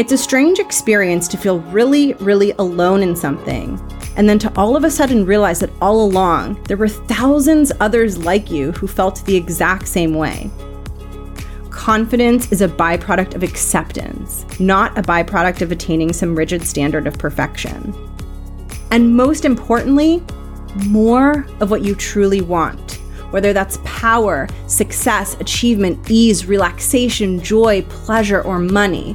It's a strange experience to feel really, really alone in something, and then to all of a sudden realize that all along there were thousands others like you who felt the exact same way. Confidence is a byproduct of acceptance, not a byproduct of attaining some rigid standard of perfection. And most importantly, more of what you truly want, whether that's power, success, achievement, ease, relaxation, joy, pleasure, or money.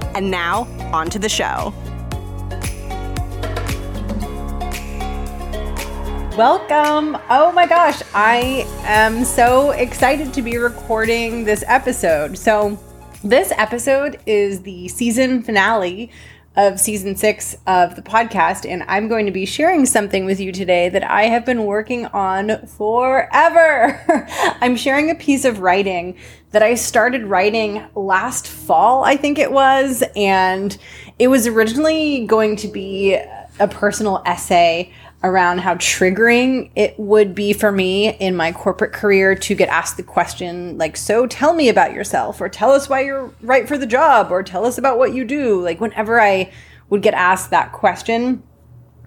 And now, on to the show. Welcome. Oh my gosh, I am so excited to be recording this episode. So, this episode is the season finale of season six of the podcast, and I'm going to be sharing something with you today that I have been working on forever. I'm sharing a piece of writing that I started writing last fall, I think it was, and it was originally going to be a personal essay around how triggering it would be for me in my corporate career to get asked the question like so tell me about yourself or tell us why you're right for the job or tell us about what you do. Like whenever i would get asked that question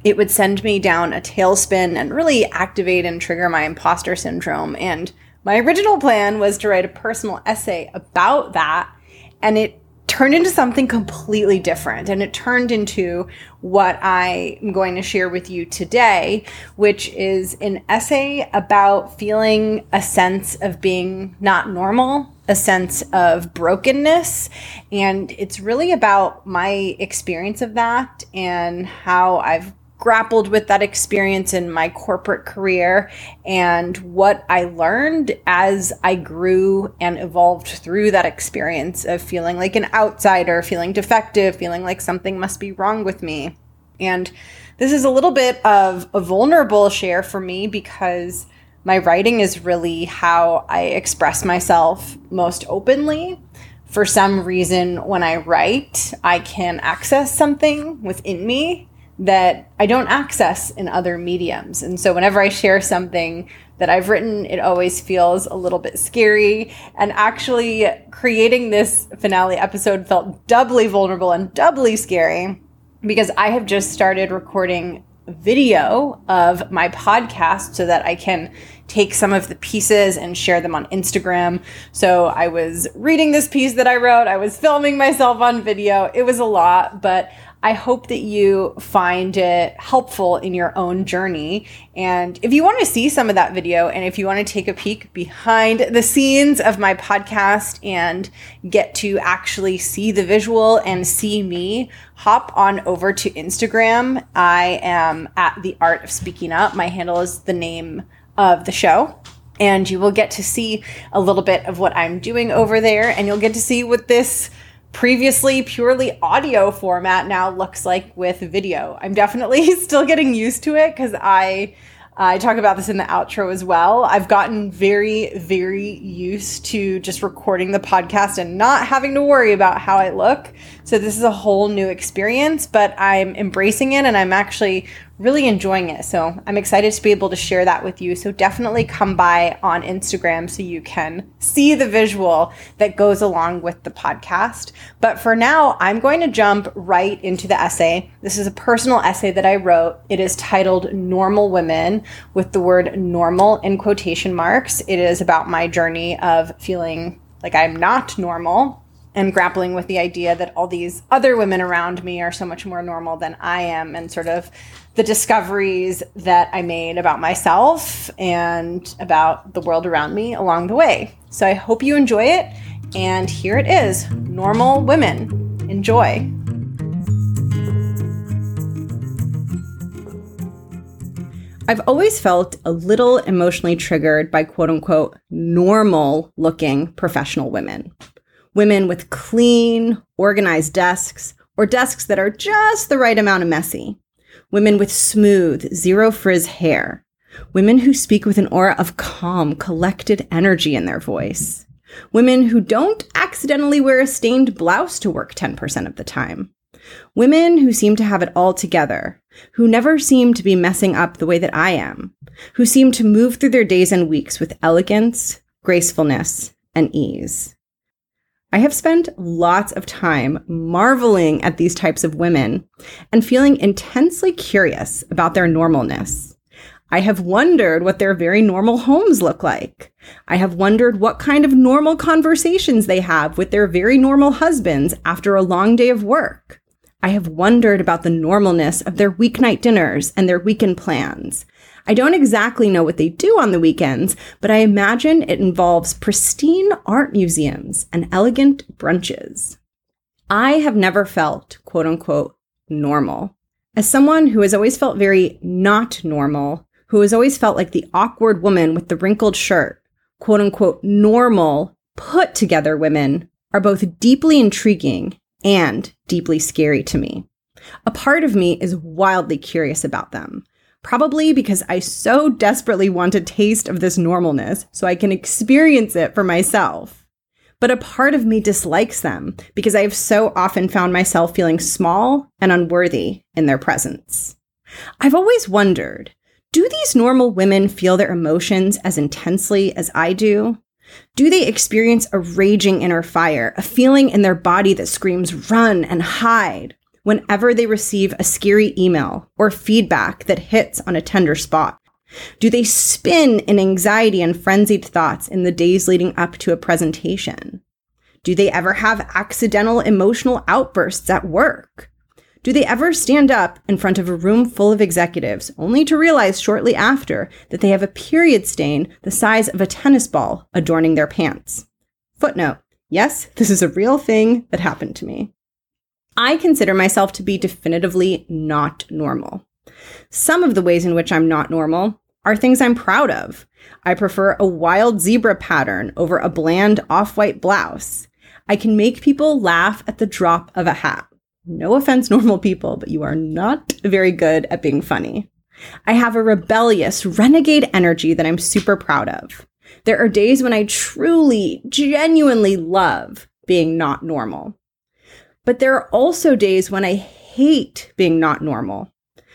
it would send me down a tailspin and really activate and trigger my imposter syndrome. And my original plan was to write a personal essay about that. And it turned into something completely different. And it turned into what I'm going to share with you today, which is an essay about feeling a sense of being not normal, a sense of brokenness. And it's really about my experience of that and how I've grappled with that experience in my corporate career and what I learned as I grew and evolved through that experience of feeling like an outsider, feeling defective, feeling like something must be wrong with me. And this is a little bit of a vulnerable share for me because my writing is really how I express myself most openly. For some reason, when I write, I can access something within me that I don't access in other mediums. And so whenever I share something that I've written, it always feels a little bit scary. And actually, creating this finale episode felt doubly vulnerable and doubly scary because I have just started recording video of my podcast so that I can take some of the pieces and share them on Instagram. So I was reading this piece that I wrote, I was filming myself on video. It was a lot, but I hope that you find it helpful in your own journey. And if you want to see some of that video and if you want to take a peek behind the scenes of my podcast and get to actually see the visual and see me, hop on over to Instagram. I am at the art of speaking up. My handle is the name of the show and you will get to see a little bit of what I'm doing over there and you'll get to see what this previously purely audio format now looks like with video. I'm definitely still getting used to it because I I talk about this in the outro as well. I've gotten very, very used to just recording the podcast and not having to worry about how I look. So, this is a whole new experience, but I'm embracing it and I'm actually really enjoying it. So I'm excited to be able to share that with you. So definitely come by on Instagram so you can see the visual that goes along with the podcast. But for now, I'm going to jump right into the essay. This is a personal essay that I wrote. It is titled Normal Women with the word normal in quotation marks. It is about my journey of feeling like I'm not normal and grappling with the idea that all these other women around me are so much more normal than I am, and sort of the discoveries that I made about myself and about the world around me along the way. So I hope you enjoy it. And here it is Normal Women. Enjoy. I've always felt a little emotionally triggered by quote unquote normal looking professional women women with clean, organized desks, or desks that are just the right amount of messy. Women with smooth, zero frizz hair. Women who speak with an aura of calm, collected energy in their voice. Women who don't accidentally wear a stained blouse to work 10% of the time. Women who seem to have it all together, who never seem to be messing up the way that I am, who seem to move through their days and weeks with elegance, gracefulness, and ease. I have spent lots of time marveling at these types of women and feeling intensely curious about their normalness. I have wondered what their very normal homes look like. I have wondered what kind of normal conversations they have with their very normal husbands after a long day of work. I have wondered about the normalness of their weeknight dinners and their weekend plans. I don't exactly know what they do on the weekends, but I imagine it involves pristine art museums and elegant brunches. I have never felt, quote unquote, normal. As someone who has always felt very not normal, who has always felt like the awkward woman with the wrinkled shirt, quote unquote, normal, put together women are both deeply intriguing and deeply scary to me. A part of me is wildly curious about them. Probably because I so desperately want a taste of this normalness so I can experience it for myself. But a part of me dislikes them because I have so often found myself feeling small and unworthy in their presence. I've always wondered do these normal women feel their emotions as intensely as I do? Do they experience a raging inner fire, a feeling in their body that screams run and hide whenever they receive a scary email or feedback that hits on a tender spot? Do they spin in anxiety and frenzied thoughts in the days leading up to a presentation? Do they ever have accidental emotional outbursts at work? Do they ever stand up in front of a room full of executives only to realize shortly after that they have a period stain the size of a tennis ball adorning their pants? Footnote Yes, this is a real thing that happened to me. I consider myself to be definitively not normal. Some of the ways in which I'm not normal are things I'm proud of. I prefer a wild zebra pattern over a bland off white blouse. I can make people laugh at the drop of a hat. No offense, normal people, but you are not very good at being funny. I have a rebellious, renegade energy that I'm super proud of. There are days when I truly, genuinely love being not normal. But there are also days when I hate being not normal.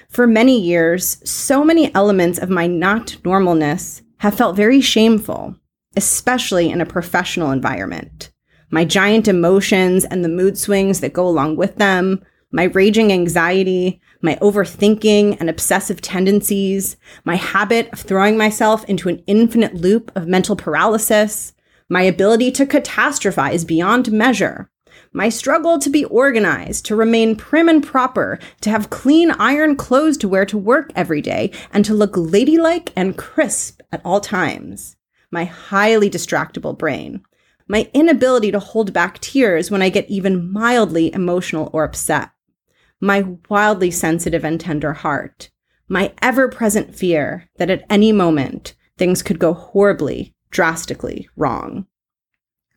For many years, so many elements of my not normalness have felt very shameful, especially in a professional environment my giant emotions and the mood swings that go along with them, my raging anxiety, my overthinking and obsessive tendencies, my habit of throwing myself into an infinite loop of mental paralysis, my ability to catastrophize beyond measure, my struggle to be organized, to remain prim and proper, to have clean iron clothes to wear to work every day, and to look ladylike and crisp at all times, my highly distractible brain, my inability to hold back tears when I get even mildly emotional or upset, my wildly sensitive and tender heart, my ever present fear that at any moment things could go horribly, drastically wrong.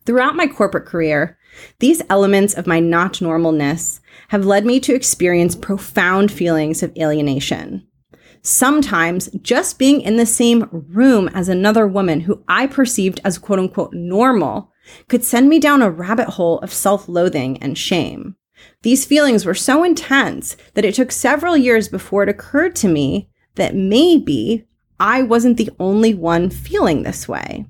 Throughout my corporate career, these elements of my not normalness have led me to experience profound feelings of alienation. Sometimes just being in the same room as another woman who I perceived as quote unquote normal could send me down a rabbit hole of self loathing and shame. These feelings were so intense that it took several years before it occurred to me that maybe I wasn't the only one feeling this way.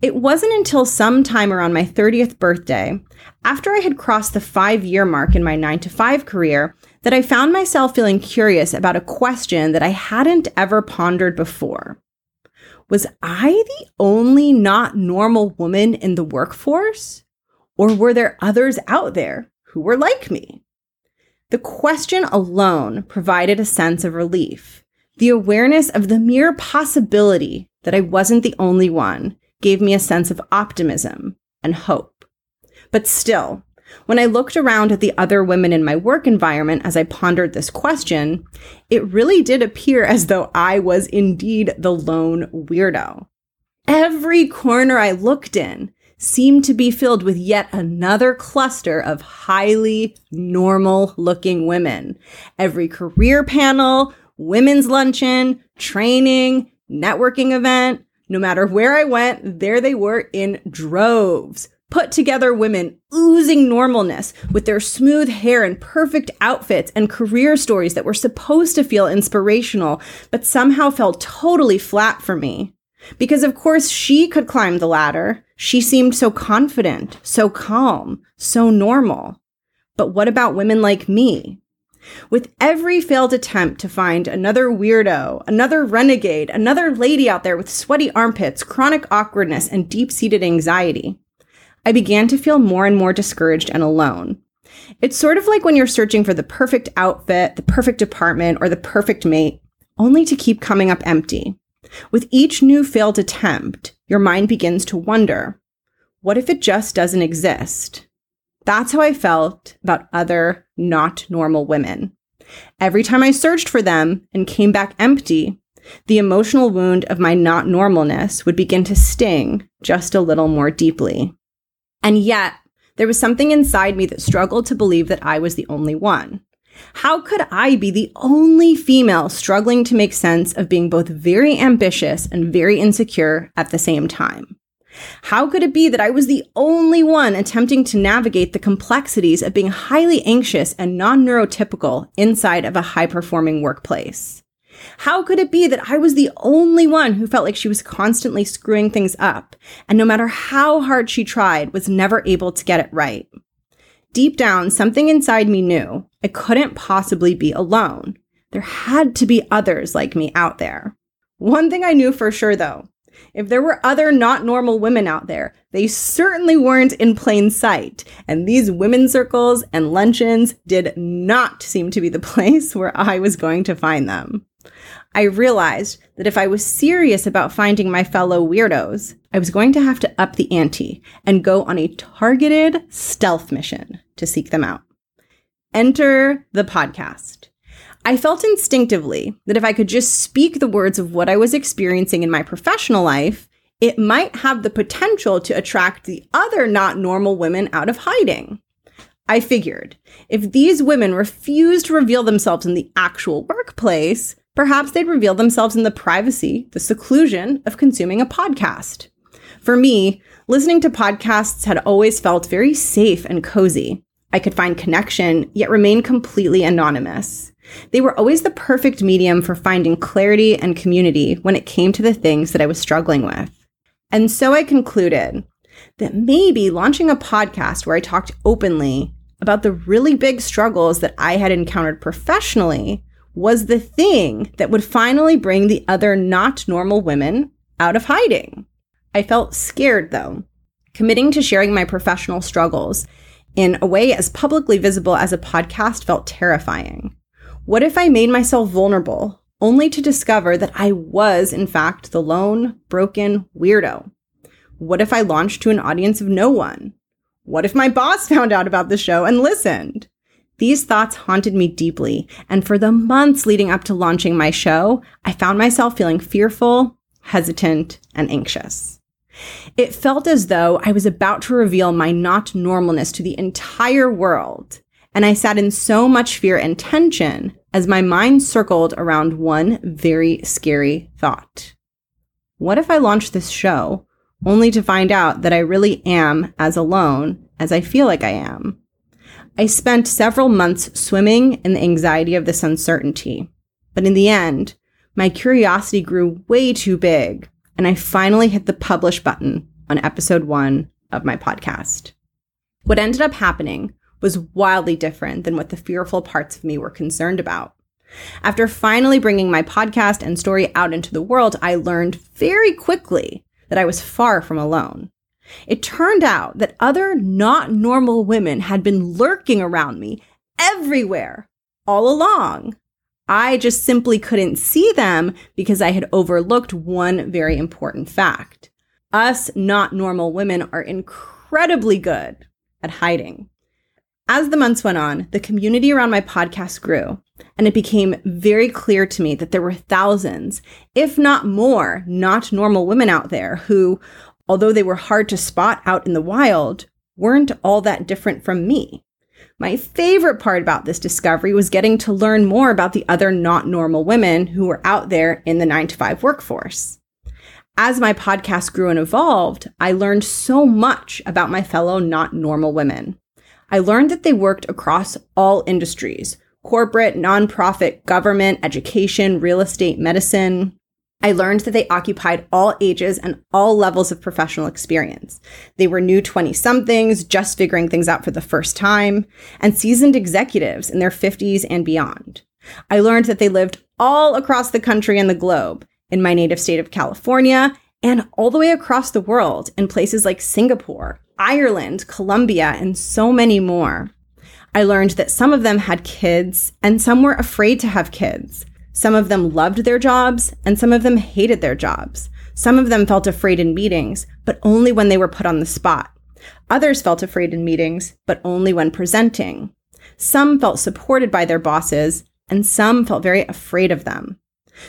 It wasn't until sometime around my 30th birthday, after I had crossed the five year mark in my 9 to 5 career, that I found myself feeling curious about a question that I hadn't ever pondered before. Was I the only not normal woman in the workforce? Or were there others out there who were like me? The question alone provided a sense of relief. The awareness of the mere possibility that I wasn't the only one gave me a sense of optimism and hope. But still, when I looked around at the other women in my work environment as I pondered this question, it really did appear as though I was indeed the lone weirdo. Every corner I looked in seemed to be filled with yet another cluster of highly normal looking women. Every career panel, women's luncheon, training, networking event, no matter where I went, there they were in droves. Put together women oozing normalness with their smooth hair and perfect outfits and career stories that were supposed to feel inspirational, but somehow felt totally flat for me. Because of course she could climb the ladder. She seemed so confident, so calm, so normal. But what about women like me? With every failed attempt to find another weirdo, another renegade, another lady out there with sweaty armpits, chronic awkwardness, and deep seated anxiety, I began to feel more and more discouraged and alone. It's sort of like when you're searching for the perfect outfit, the perfect apartment, or the perfect mate, only to keep coming up empty. With each new failed attempt, your mind begins to wonder what if it just doesn't exist? That's how I felt about other not normal women. Every time I searched for them and came back empty, the emotional wound of my not normalness would begin to sting just a little more deeply. And yet, there was something inside me that struggled to believe that I was the only one. How could I be the only female struggling to make sense of being both very ambitious and very insecure at the same time? How could it be that I was the only one attempting to navigate the complexities of being highly anxious and non neurotypical inside of a high performing workplace? How could it be that I was the only one who felt like she was constantly screwing things up, and no matter how hard she tried, was never able to get it right? Deep down, something inside me knew I couldn't possibly be alone. There had to be others like me out there. One thing I knew for sure though if there were other not normal women out there, they certainly weren't in plain sight. And these women's circles and luncheons did not seem to be the place where I was going to find them. I realized that if I was serious about finding my fellow weirdos, I was going to have to up the ante and go on a targeted stealth mission to seek them out. Enter the podcast. I felt instinctively that if I could just speak the words of what I was experiencing in my professional life, it might have the potential to attract the other not normal women out of hiding. I figured if these women refused to reveal themselves in the actual workplace, perhaps they'd reveal themselves in the privacy, the seclusion of consuming a podcast. For me, listening to podcasts had always felt very safe and cozy. I could find connection, yet remain completely anonymous. They were always the perfect medium for finding clarity and community when it came to the things that I was struggling with. And so I concluded that maybe launching a podcast where I talked openly about the really big struggles that I had encountered professionally was the thing that would finally bring the other not normal women out of hiding. I felt scared though. Committing to sharing my professional struggles in a way as publicly visible as a podcast felt terrifying. What if I made myself vulnerable only to discover that I was, in fact, the lone, broken weirdo? What if I launched to an audience of no one? What if my boss found out about the show and listened? These thoughts haunted me deeply, and for the months leading up to launching my show, I found myself feeling fearful, hesitant, and anxious. It felt as though I was about to reveal my not normalness to the entire world, and I sat in so much fear and tension as my mind circled around one very scary thought. What if I launch this show only to find out that I really am as alone as I feel like I am? I spent several months swimming in the anxiety of this uncertainty. But in the end, my curiosity grew way too big, and I finally hit the publish button on episode one of my podcast. What ended up happening was wildly different than what the fearful parts of me were concerned about. After finally bringing my podcast and story out into the world, I learned very quickly that I was far from alone. It turned out that other not normal women had been lurking around me everywhere all along. I just simply couldn't see them because I had overlooked one very important fact. Us not normal women are incredibly good at hiding. As the months went on, the community around my podcast grew, and it became very clear to me that there were thousands, if not more, not normal women out there who although they were hard to spot out in the wild, weren't all that different from me. My favorite part about this discovery was getting to learn more about the other not normal women who were out there in the nine to five workforce. As my podcast grew and evolved, I learned so much about my fellow not normal women. I learned that they worked across all industries corporate, nonprofit, government, education, real estate, medicine. I learned that they occupied all ages and all levels of professional experience. They were new 20 somethings, just figuring things out for the first time, and seasoned executives in their 50s and beyond. I learned that they lived all across the country and the globe, in my native state of California, and all the way across the world in places like Singapore, Ireland, Colombia, and so many more. I learned that some of them had kids and some were afraid to have kids. Some of them loved their jobs and some of them hated their jobs. Some of them felt afraid in meetings, but only when they were put on the spot. Others felt afraid in meetings, but only when presenting. Some felt supported by their bosses, and some felt very afraid of them.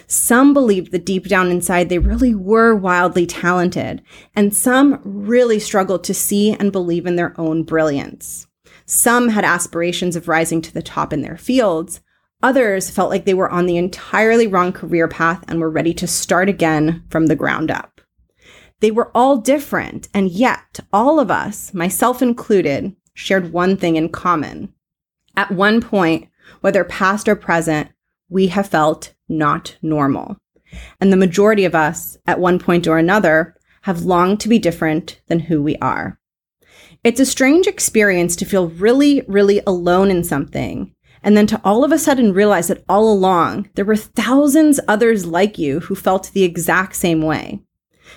Some believed that deep down inside they really were wildly talented, and some really struggled to see and believe in their own brilliance. Some had aspirations of rising to the top in their fields, Others felt like they were on the entirely wrong career path and were ready to start again from the ground up. They were all different, and yet all of us, myself included, shared one thing in common. At one point, whether past or present, we have felt not normal. And the majority of us, at one point or another, have longed to be different than who we are. It's a strange experience to feel really, really alone in something and then to all of a sudden realize that all along there were thousands others like you who felt the exact same way.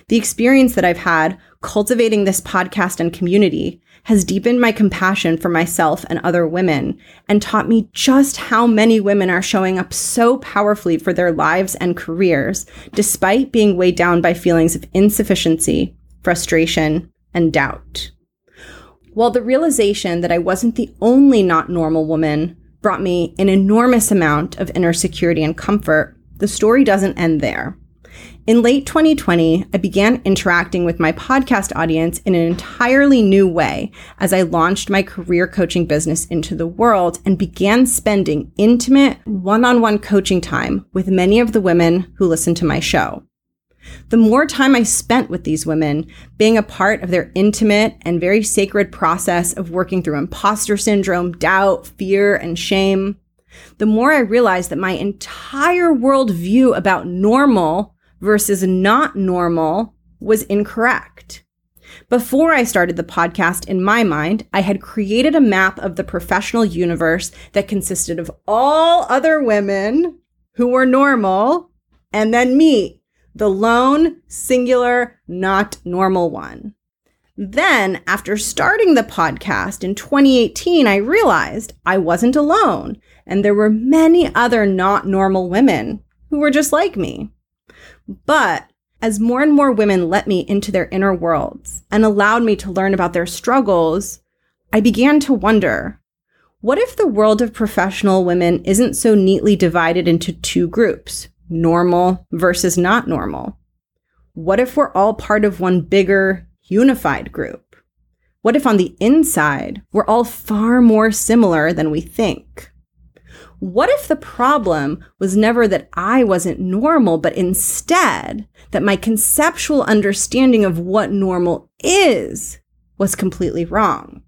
The experience that I've had cultivating this podcast and community has deepened my compassion for myself and other women and taught me just how many women are showing up so powerfully for their lives and careers, despite being weighed down by feelings of insufficiency, frustration, and doubt. While the realization that I wasn't the only not normal woman brought me an enormous amount of inner security and comfort, the story doesn't end there. In late 2020, I began interacting with my podcast audience in an entirely new way as I launched my career coaching business into the world and began spending intimate one on one coaching time with many of the women who listen to my show. The more time I spent with these women, being a part of their intimate and very sacred process of working through imposter syndrome, doubt, fear, and shame, the more I realized that my entire worldview about normal versus not normal was incorrect. Before I started the podcast, in my mind, I had created a map of the professional universe that consisted of all other women who were normal and then me, the lone, singular, not normal one. Then, after starting the podcast in 2018, I realized I wasn't alone, and there were many other not normal women who were just like me. But as more and more women let me into their inner worlds and allowed me to learn about their struggles, I began to wonder what if the world of professional women isn't so neatly divided into two groups normal versus not normal? What if we're all part of one bigger, unified group? What if on the inside, we're all far more similar than we think? What if the problem was never that I wasn't normal, but instead that my conceptual understanding of what normal is was completely wrong?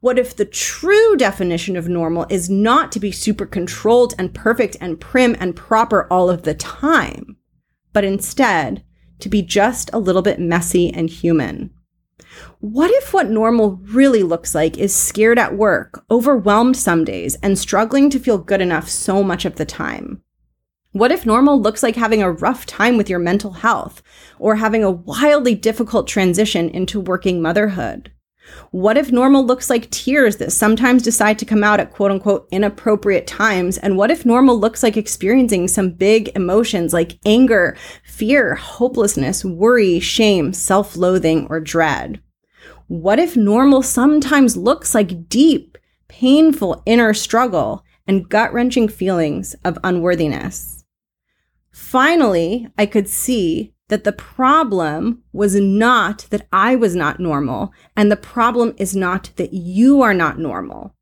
What if the true definition of normal is not to be super controlled and perfect and prim and proper all of the time, but instead to be just a little bit messy and human? What if what normal really looks like is scared at work, overwhelmed some days, and struggling to feel good enough so much of the time? What if normal looks like having a rough time with your mental health or having a wildly difficult transition into working motherhood? What if normal looks like tears that sometimes decide to come out at quote unquote inappropriate times? And what if normal looks like experiencing some big emotions like anger, fear, hopelessness, worry, shame, self loathing, or dread? What if normal sometimes looks like deep, painful inner struggle and gut wrenching feelings of unworthiness? Finally, I could see that the problem was not that I was not normal, and the problem is not that you are not normal.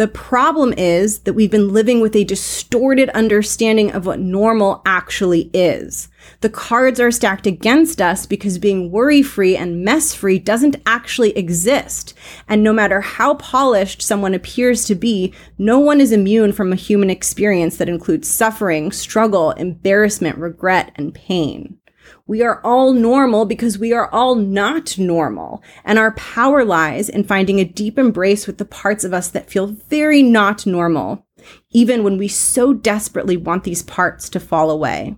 The problem is that we've been living with a distorted understanding of what normal actually is. The cards are stacked against us because being worry free and mess free doesn't actually exist. And no matter how polished someone appears to be, no one is immune from a human experience that includes suffering, struggle, embarrassment, regret, and pain. We are all normal because we are all not normal. And our power lies in finding a deep embrace with the parts of us that feel very not normal, even when we so desperately want these parts to fall away.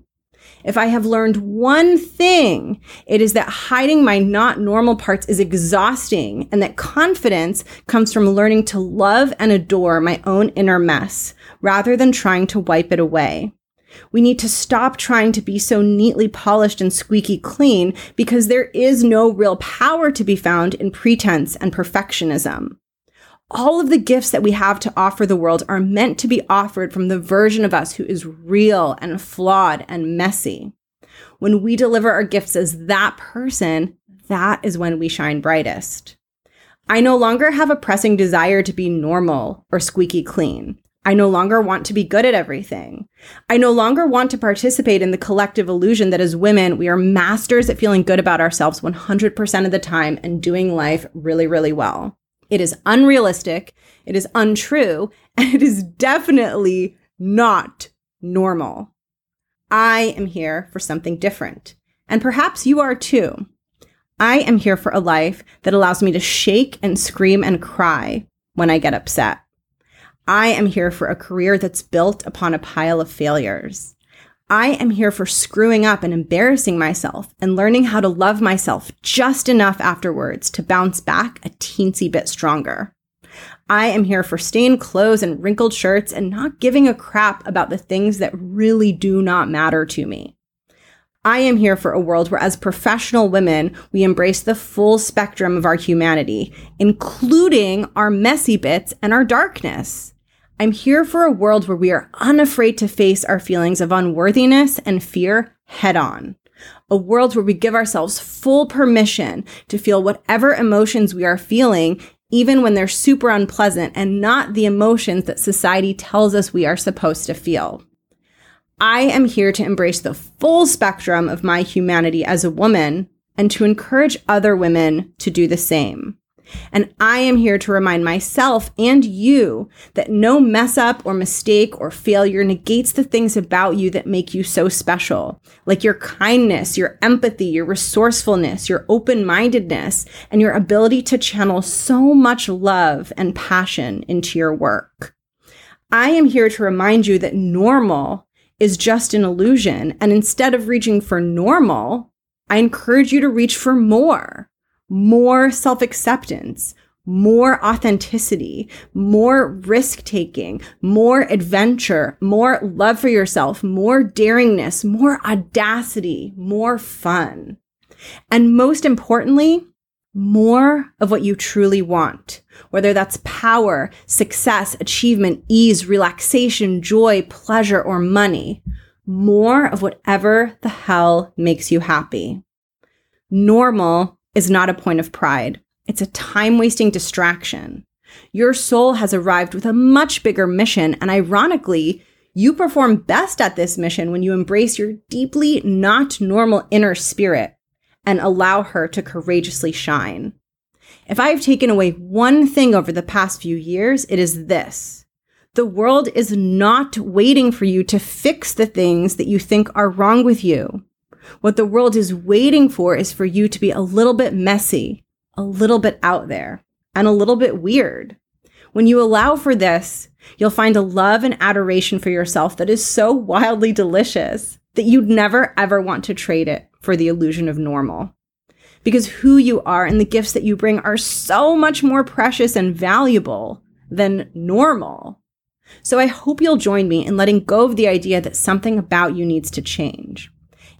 If I have learned one thing, it is that hiding my not normal parts is exhausting and that confidence comes from learning to love and adore my own inner mess rather than trying to wipe it away. We need to stop trying to be so neatly polished and squeaky clean because there is no real power to be found in pretense and perfectionism. All of the gifts that we have to offer the world are meant to be offered from the version of us who is real and flawed and messy. When we deliver our gifts as that person, that is when we shine brightest. I no longer have a pressing desire to be normal or squeaky clean. I no longer want to be good at everything. I no longer want to participate in the collective illusion that as women, we are masters at feeling good about ourselves 100% of the time and doing life really, really well. It is unrealistic, it is untrue, and it is definitely not normal. I am here for something different. And perhaps you are too. I am here for a life that allows me to shake and scream and cry when I get upset. I am here for a career that's built upon a pile of failures. I am here for screwing up and embarrassing myself and learning how to love myself just enough afterwards to bounce back a teensy bit stronger. I am here for stained clothes and wrinkled shirts and not giving a crap about the things that really do not matter to me. I am here for a world where, as professional women, we embrace the full spectrum of our humanity, including our messy bits and our darkness. I'm here for a world where we are unafraid to face our feelings of unworthiness and fear head on. A world where we give ourselves full permission to feel whatever emotions we are feeling, even when they're super unpleasant and not the emotions that society tells us we are supposed to feel. I am here to embrace the full spectrum of my humanity as a woman and to encourage other women to do the same. And I am here to remind myself and you that no mess up or mistake or failure negates the things about you that make you so special, like your kindness, your empathy, your resourcefulness, your open mindedness, and your ability to channel so much love and passion into your work. I am here to remind you that normal is just an illusion. And instead of reaching for normal, I encourage you to reach for more more self acceptance, more authenticity, more risk taking, more adventure, more love for yourself, more daringness, more audacity, more fun. And most importantly, more of what you truly want, whether that's power, success, achievement, ease, relaxation, joy, pleasure, or money. More of whatever the hell makes you happy. Normal is not a point of pride. It's a time wasting distraction. Your soul has arrived with a much bigger mission, and ironically, you perform best at this mission when you embrace your deeply not normal inner spirit and allow her to courageously shine. If I have taken away one thing over the past few years, it is this. The world is not waiting for you to fix the things that you think are wrong with you. What the world is waiting for is for you to be a little bit messy, a little bit out there, and a little bit weird. When you allow for this, you'll find a love and adoration for yourself that is so wildly delicious that you'd never ever want to trade it for the illusion of normal. Because who you are and the gifts that you bring are so much more precious and valuable than normal. So I hope you'll join me in letting go of the idea that something about you needs to change.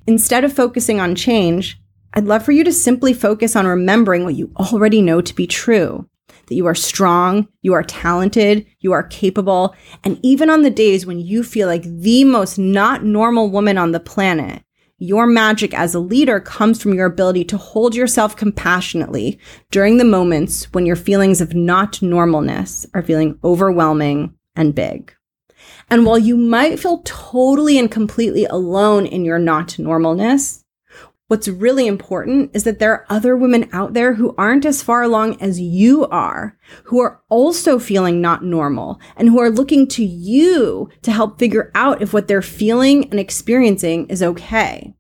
Instead of focusing on change, I'd love for you to simply focus on remembering what you already know to be true that you are strong, you are talented, you are capable, and even on the days when you feel like the most not normal woman on the planet, Your magic as a leader comes from your ability to hold yourself compassionately during the moments when your feelings of not normalness are feeling overwhelming and big. And while you might feel totally and completely alone in your not normalness, What's really important is that there are other women out there who aren't as far along as you are, who are also feeling not normal and who are looking to you to help figure out if what they're feeling and experiencing is okay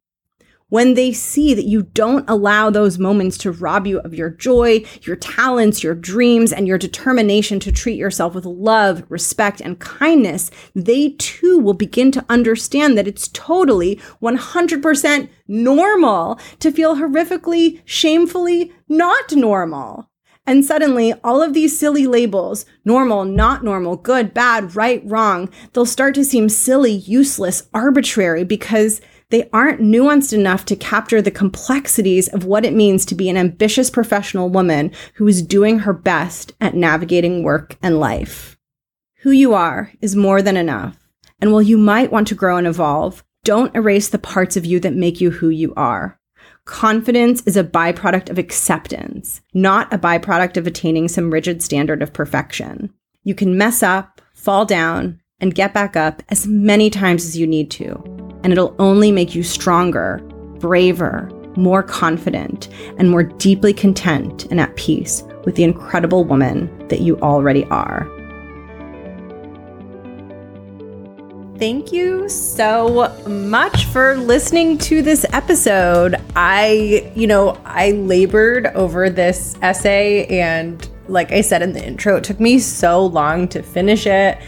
when they see that you don't allow those moments to rob you of your joy, your talents, your dreams, and your determination to treat yourself with love, respect, and kindness, they too will begin to understand that it's totally 100% normal to feel horrifically, shamefully not normal. And suddenly, all of these silly labels normal, not normal, good, bad, right, wrong they'll start to seem silly, useless, arbitrary because they aren't nuanced enough to capture the complexities of what it means to be an ambitious professional woman who is doing her best at navigating work and life. Who you are is more than enough. And while you might want to grow and evolve, don't erase the parts of you that make you who you are. Confidence is a byproduct of acceptance, not a byproduct of attaining some rigid standard of perfection. You can mess up, fall down, and get back up as many times as you need to and it'll only make you stronger, braver, more confident, and more deeply content and at peace with the incredible woman that you already are. Thank you so much for listening to this episode. I, you know, I labored over this essay, and like I said in the intro, it took me so long to finish it.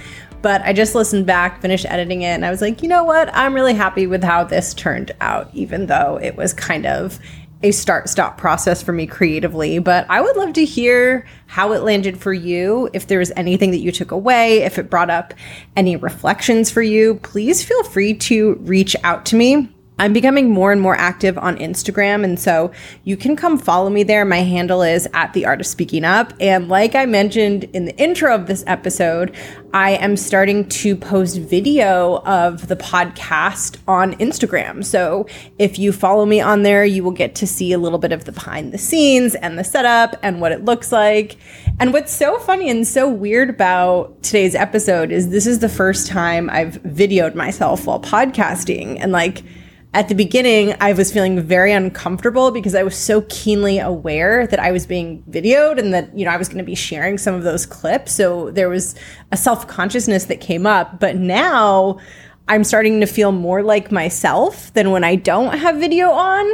But I just listened back, finished editing it, and I was like, you know what? I'm really happy with how this turned out, even though it was kind of a start stop process for me creatively. But I would love to hear how it landed for you. If there was anything that you took away, if it brought up any reflections for you, please feel free to reach out to me. I'm becoming more and more active on Instagram. And so you can come follow me there. My handle is at the art of speaking up. And like I mentioned in the intro of this episode, I am starting to post video of the podcast on Instagram. So if you follow me on there, you will get to see a little bit of the behind the scenes and the setup and what it looks like. And what's so funny and so weird about today's episode is this is the first time I've videoed myself while podcasting. And like, at the beginning, I was feeling very uncomfortable because I was so keenly aware that I was being videoed and that, you know, I was going to be sharing some of those clips. So there was a self consciousness that came up. But now I'm starting to feel more like myself than when I don't have video on,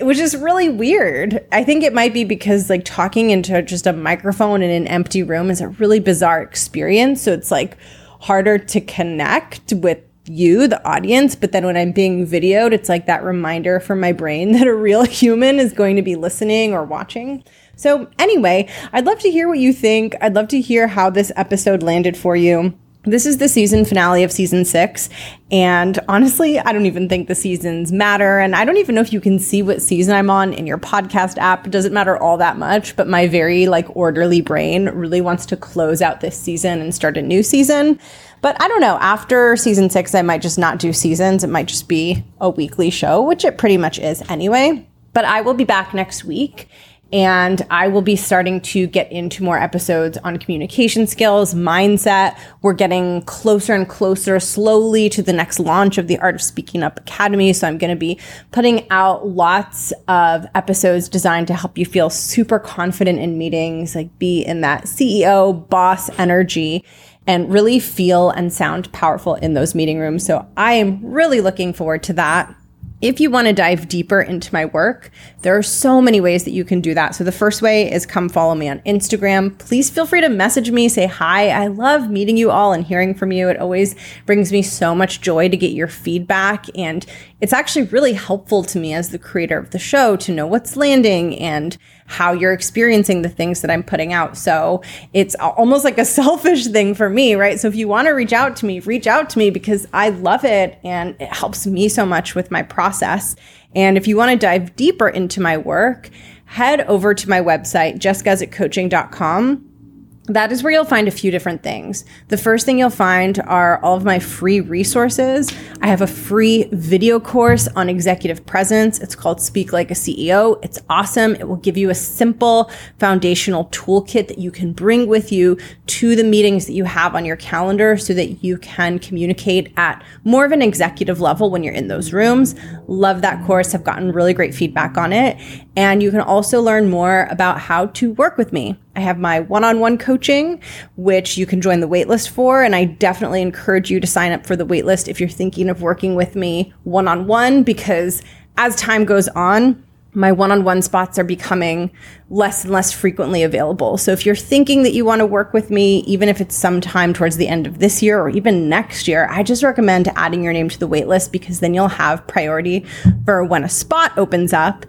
which is really weird. I think it might be because like talking into just a microphone in an empty room is a really bizarre experience. So it's like harder to connect with you, the audience, but then when I'm being videoed, it's like that reminder for my brain that a real human is going to be listening or watching. So, anyway, I'd love to hear what you think. I'd love to hear how this episode landed for you. This is the season finale of season six. And honestly, I don't even think the seasons matter. And I don't even know if you can see what season I'm on in your podcast app. It doesn't matter all that much, but my very like orderly brain really wants to close out this season and start a new season. But I don't know. After season six, I might just not do seasons. It might just be a weekly show, which it pretty much is anyway. But I will be back next week and I will be starting to get into more episodes on communication skills, mindset. We're getting closer and closer slowly to the next launch of the Art of Speaking Up Academy. So I'm going to be putting out lots of episodes designed to help you feel super confident in meetings, like be in that CEO boss energy and really feel and sound powerful in those meeting rooms. So I am really looking forward to that. If you want to dive deeper into my work, there are so many ways that you can do that. So the first way is come follow me on Instagram. Please feel free to message me, say hi. I love meeting you all and hearing from you. It always brings me so much joy to get your feedback. And it's actually really helpful to me as the creator of the show to know what's landing and how you're experiencing the things that I'm putting out. So it's almost like a selfish thing for me, right? So if you want to reach out to me, reach out to me because I love it and it helps me so much with my process. And if you want to dive deeper into my work, head over to my website, jessguzikcoaching.com that is where you'll find a few different things. The first thing you'll find are all of my free resources. I have a free video course on executive presence. It's called Speak Like a CEO. It's awesome. It will give you a simple foundational toolkit that you can bring with you to the meetings that you have on your calendar so that you can communicate at more of an executive level when you're in those rooms. Love that course. Have gotten really great feedback on it. And you can also learn more about how to work with me. I have my one on one coaching, which you can join the waitlist for. And I definitely encourage you to sign up for the waitlist if you're thinking of working with me one on one, because as time goes on, my one on one spots are becoming less and less frequently available. So if you're thinking that you want to work with me, even if it's sometime towards the end of this year or even next year, I just recommend adding your name to the waitlist because then you'll have priority for when a spot opens up.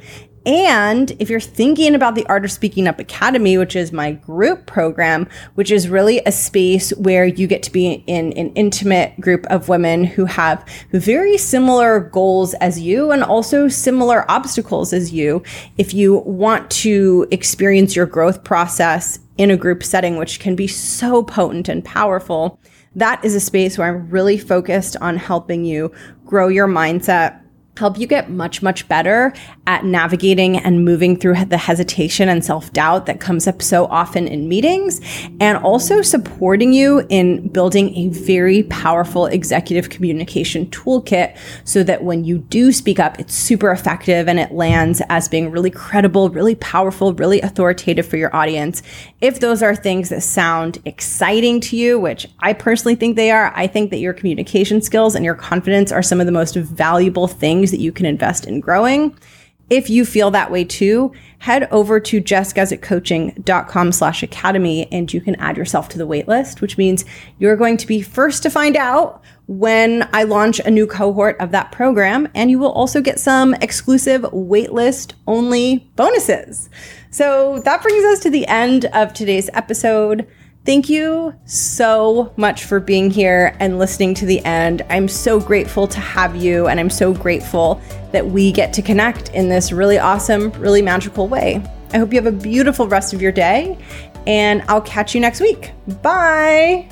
And if you're thinking about the Art of Speaking Up Academy, which is my group program, which is really a space where you get to be in an intimate group of women who have very similar goals as you and also similar obstacles as you. If you want to experience your growth process in a group setting, which can be so potent and powerful, that is a space where I'm really focused on helping you grow your mindset help you get much, much better at navigating and moving through the hesitation and self doubt that comes up so often in meetings, and also supporting you in building a very powerful executive communication toolkit so that when you do speak up, it's super effective and it lands as being really credible, really powerful, really authoritative for your audience. If those are things that sound exciting to you, which I personally think they are, I think that your communication skills and your confidence are some of the most valuable things that you can invest in growing. If you feel that way too, head over to jessguzikcoaching.com slash academy and you can add yourself to the waitlist, which means you're going to be first to find out when I launch a new cohort of that program. And you will also get some exclusive waitlist only bonuses. So that brings us to the end of today's episode. Thank you so much for being here and listening to the end. I'm so grateful to have you, and I'm so grateful that we get to connect in this really awesome, really magical way. I hope you have a beautiful rest of your day, and I'll catch you next week. Bye.